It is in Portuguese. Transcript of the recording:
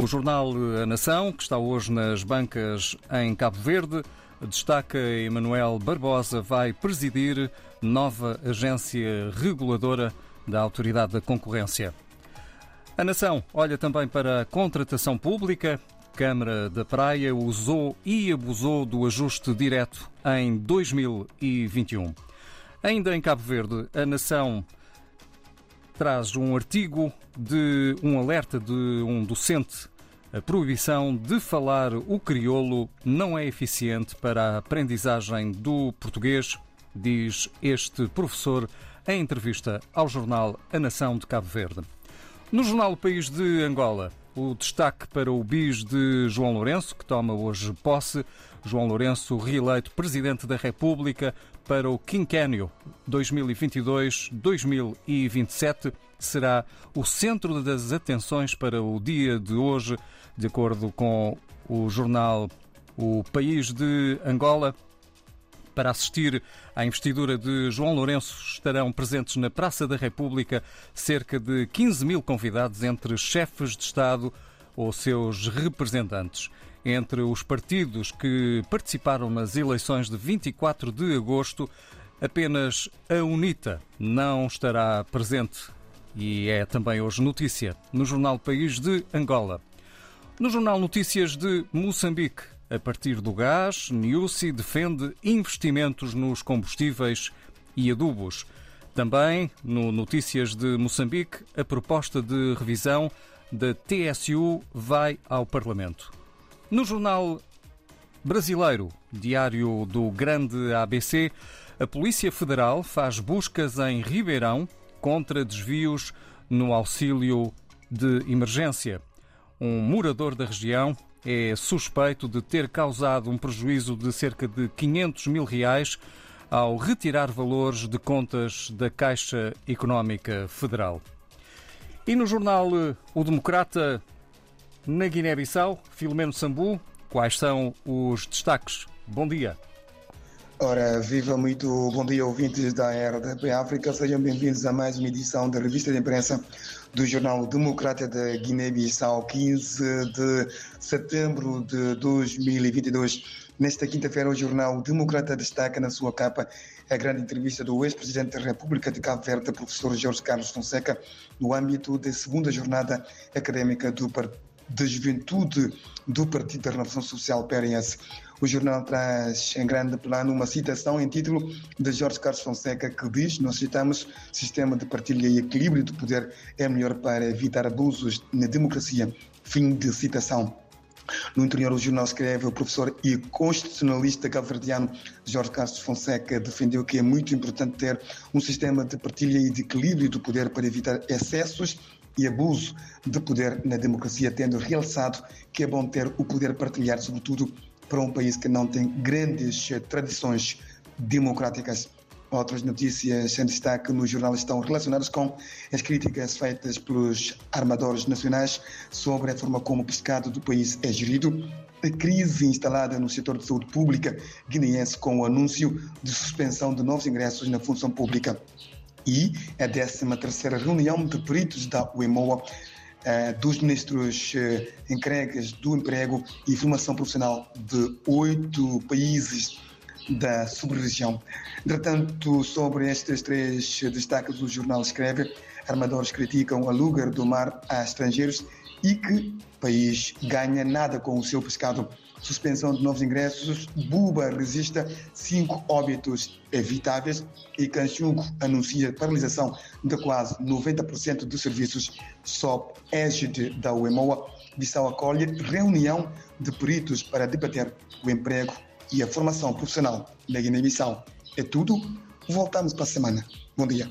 O jornal A Nação, que está hoje nas bancas em Cabo Verde, destaca Emanuel Barbosa vai presidir nova agência reguladora da Autoridade da Concorrência. A Nação olha também para a contratação pública. Câmara da Praia usou e abusou do ajuste direto em 2021. Ainda em Cabo Verde, a Nação traz um artigo de um alerta de um docente. A proibição de falar o crioulo não é eficiente para a aprendizagem do português, diz este professor em entrevista ao jornal A Nação de Cabo Verde. No jornal O País de Angola, o destaque para o bis de João Lourenço, que toma hoje posse. João Lourenço, reeleito Presidente da República para o quinquênio 2022-2027, será o centro das atenções para o dia de hoje, de acordo com o jornal O País de Angola. Para assistir à investidura de João Lourenço estarão presentes na Praça da República cerca de 15 mil convidados, entre chefes de Estado ou seus representantes. Entre os partidos que participaram nas eleições de 24 de agosto, apenas a UNITA não estará presente e é também hoje notícia no Jornal País de Angola. No Jornal Notícias de Moçambique, a partir do gás, Niusi defende investimentos nos combustíveis e adubos. Também, no Notícias de Moçambique, a proposta de revisão da TSU vai ao Parlamento. No jornal brasileiro, Diário do Grande ABC, a Polícia Federal faz buscas em Ribeirão contra desvios no auxílio de emergência. Um morador da região é suspeito de ter causado um prejuízo de cerca de 500 mil reais ao retirar valores de contas da Caixa Económica Federal. E no jornal O Democrata, na Guiné-Bissau, Filomeno Sambu, quais são os destaques? Bom dia. Ora, viva muito bom dia, ouvintes da RDP África. Sejam bem-vindos a mais uma edição da revista de imprensa do Jornal Democrata da Guiné-Bissau, 15 de setembro de 2022. Nesta quinta-feira, o Jornal Democrata destaca na sua capa a grande entrevista do ex-presidente da República de Cabo Verde, professor Jorge Carlos Fonseca, no âmbito da segunda jornada académica do de Juventude do Partido da Renovação Social Periense. O jornal traz em grande plano uma citação em título de Jorge Carlos Fonseca que diz: Nós citamos sistema de partilha e equilíbrio de poder é melhor para evitar abusos na democracia. Fim de citação. No interior, o jornal escreve o professor e constitucionalista cabo-verdiano Jorge Carlos Fonseca defendeu que é muito importante ter um sistema de partilha e de equilíbrio do poder para evitar excessos e abuso de poder na democracia, tendo realçado que é bom ter o poder partilhado, sobretudo para um país que não tem grandes tradições democráticas. Outras notícias em destaque no jornal estão relacionadas com as críticas feitas pelos armadores nacionais sobre a forma como o pescado do país é gerido, a crise instalada no setor de saúde pública guineense com o anúncio de suspensão de novos ingressos na função pública e a 13 terceira reunião de peritos da UEMOA eh, dos ministros eh, entregues do emprego e formação profissional de oito países da sub-região. Entretanto, sobre estes três destaques, o jornal escreve: armadores criticam aluguer do mar a estrangeiros e que o país ganha nada com o seu pescado. Suspensão de novos ingressos, Buba resista cinco óbitos evitáveis e Canchungo anuncia paralisação de quase 90% dos serviços sob égide da UEMOA. Bissau acolhe reunião de peritos para debater o emprego e a formação profissional na Guiné-Bissau. É tudo. Voltamos para a semana. Bom dia.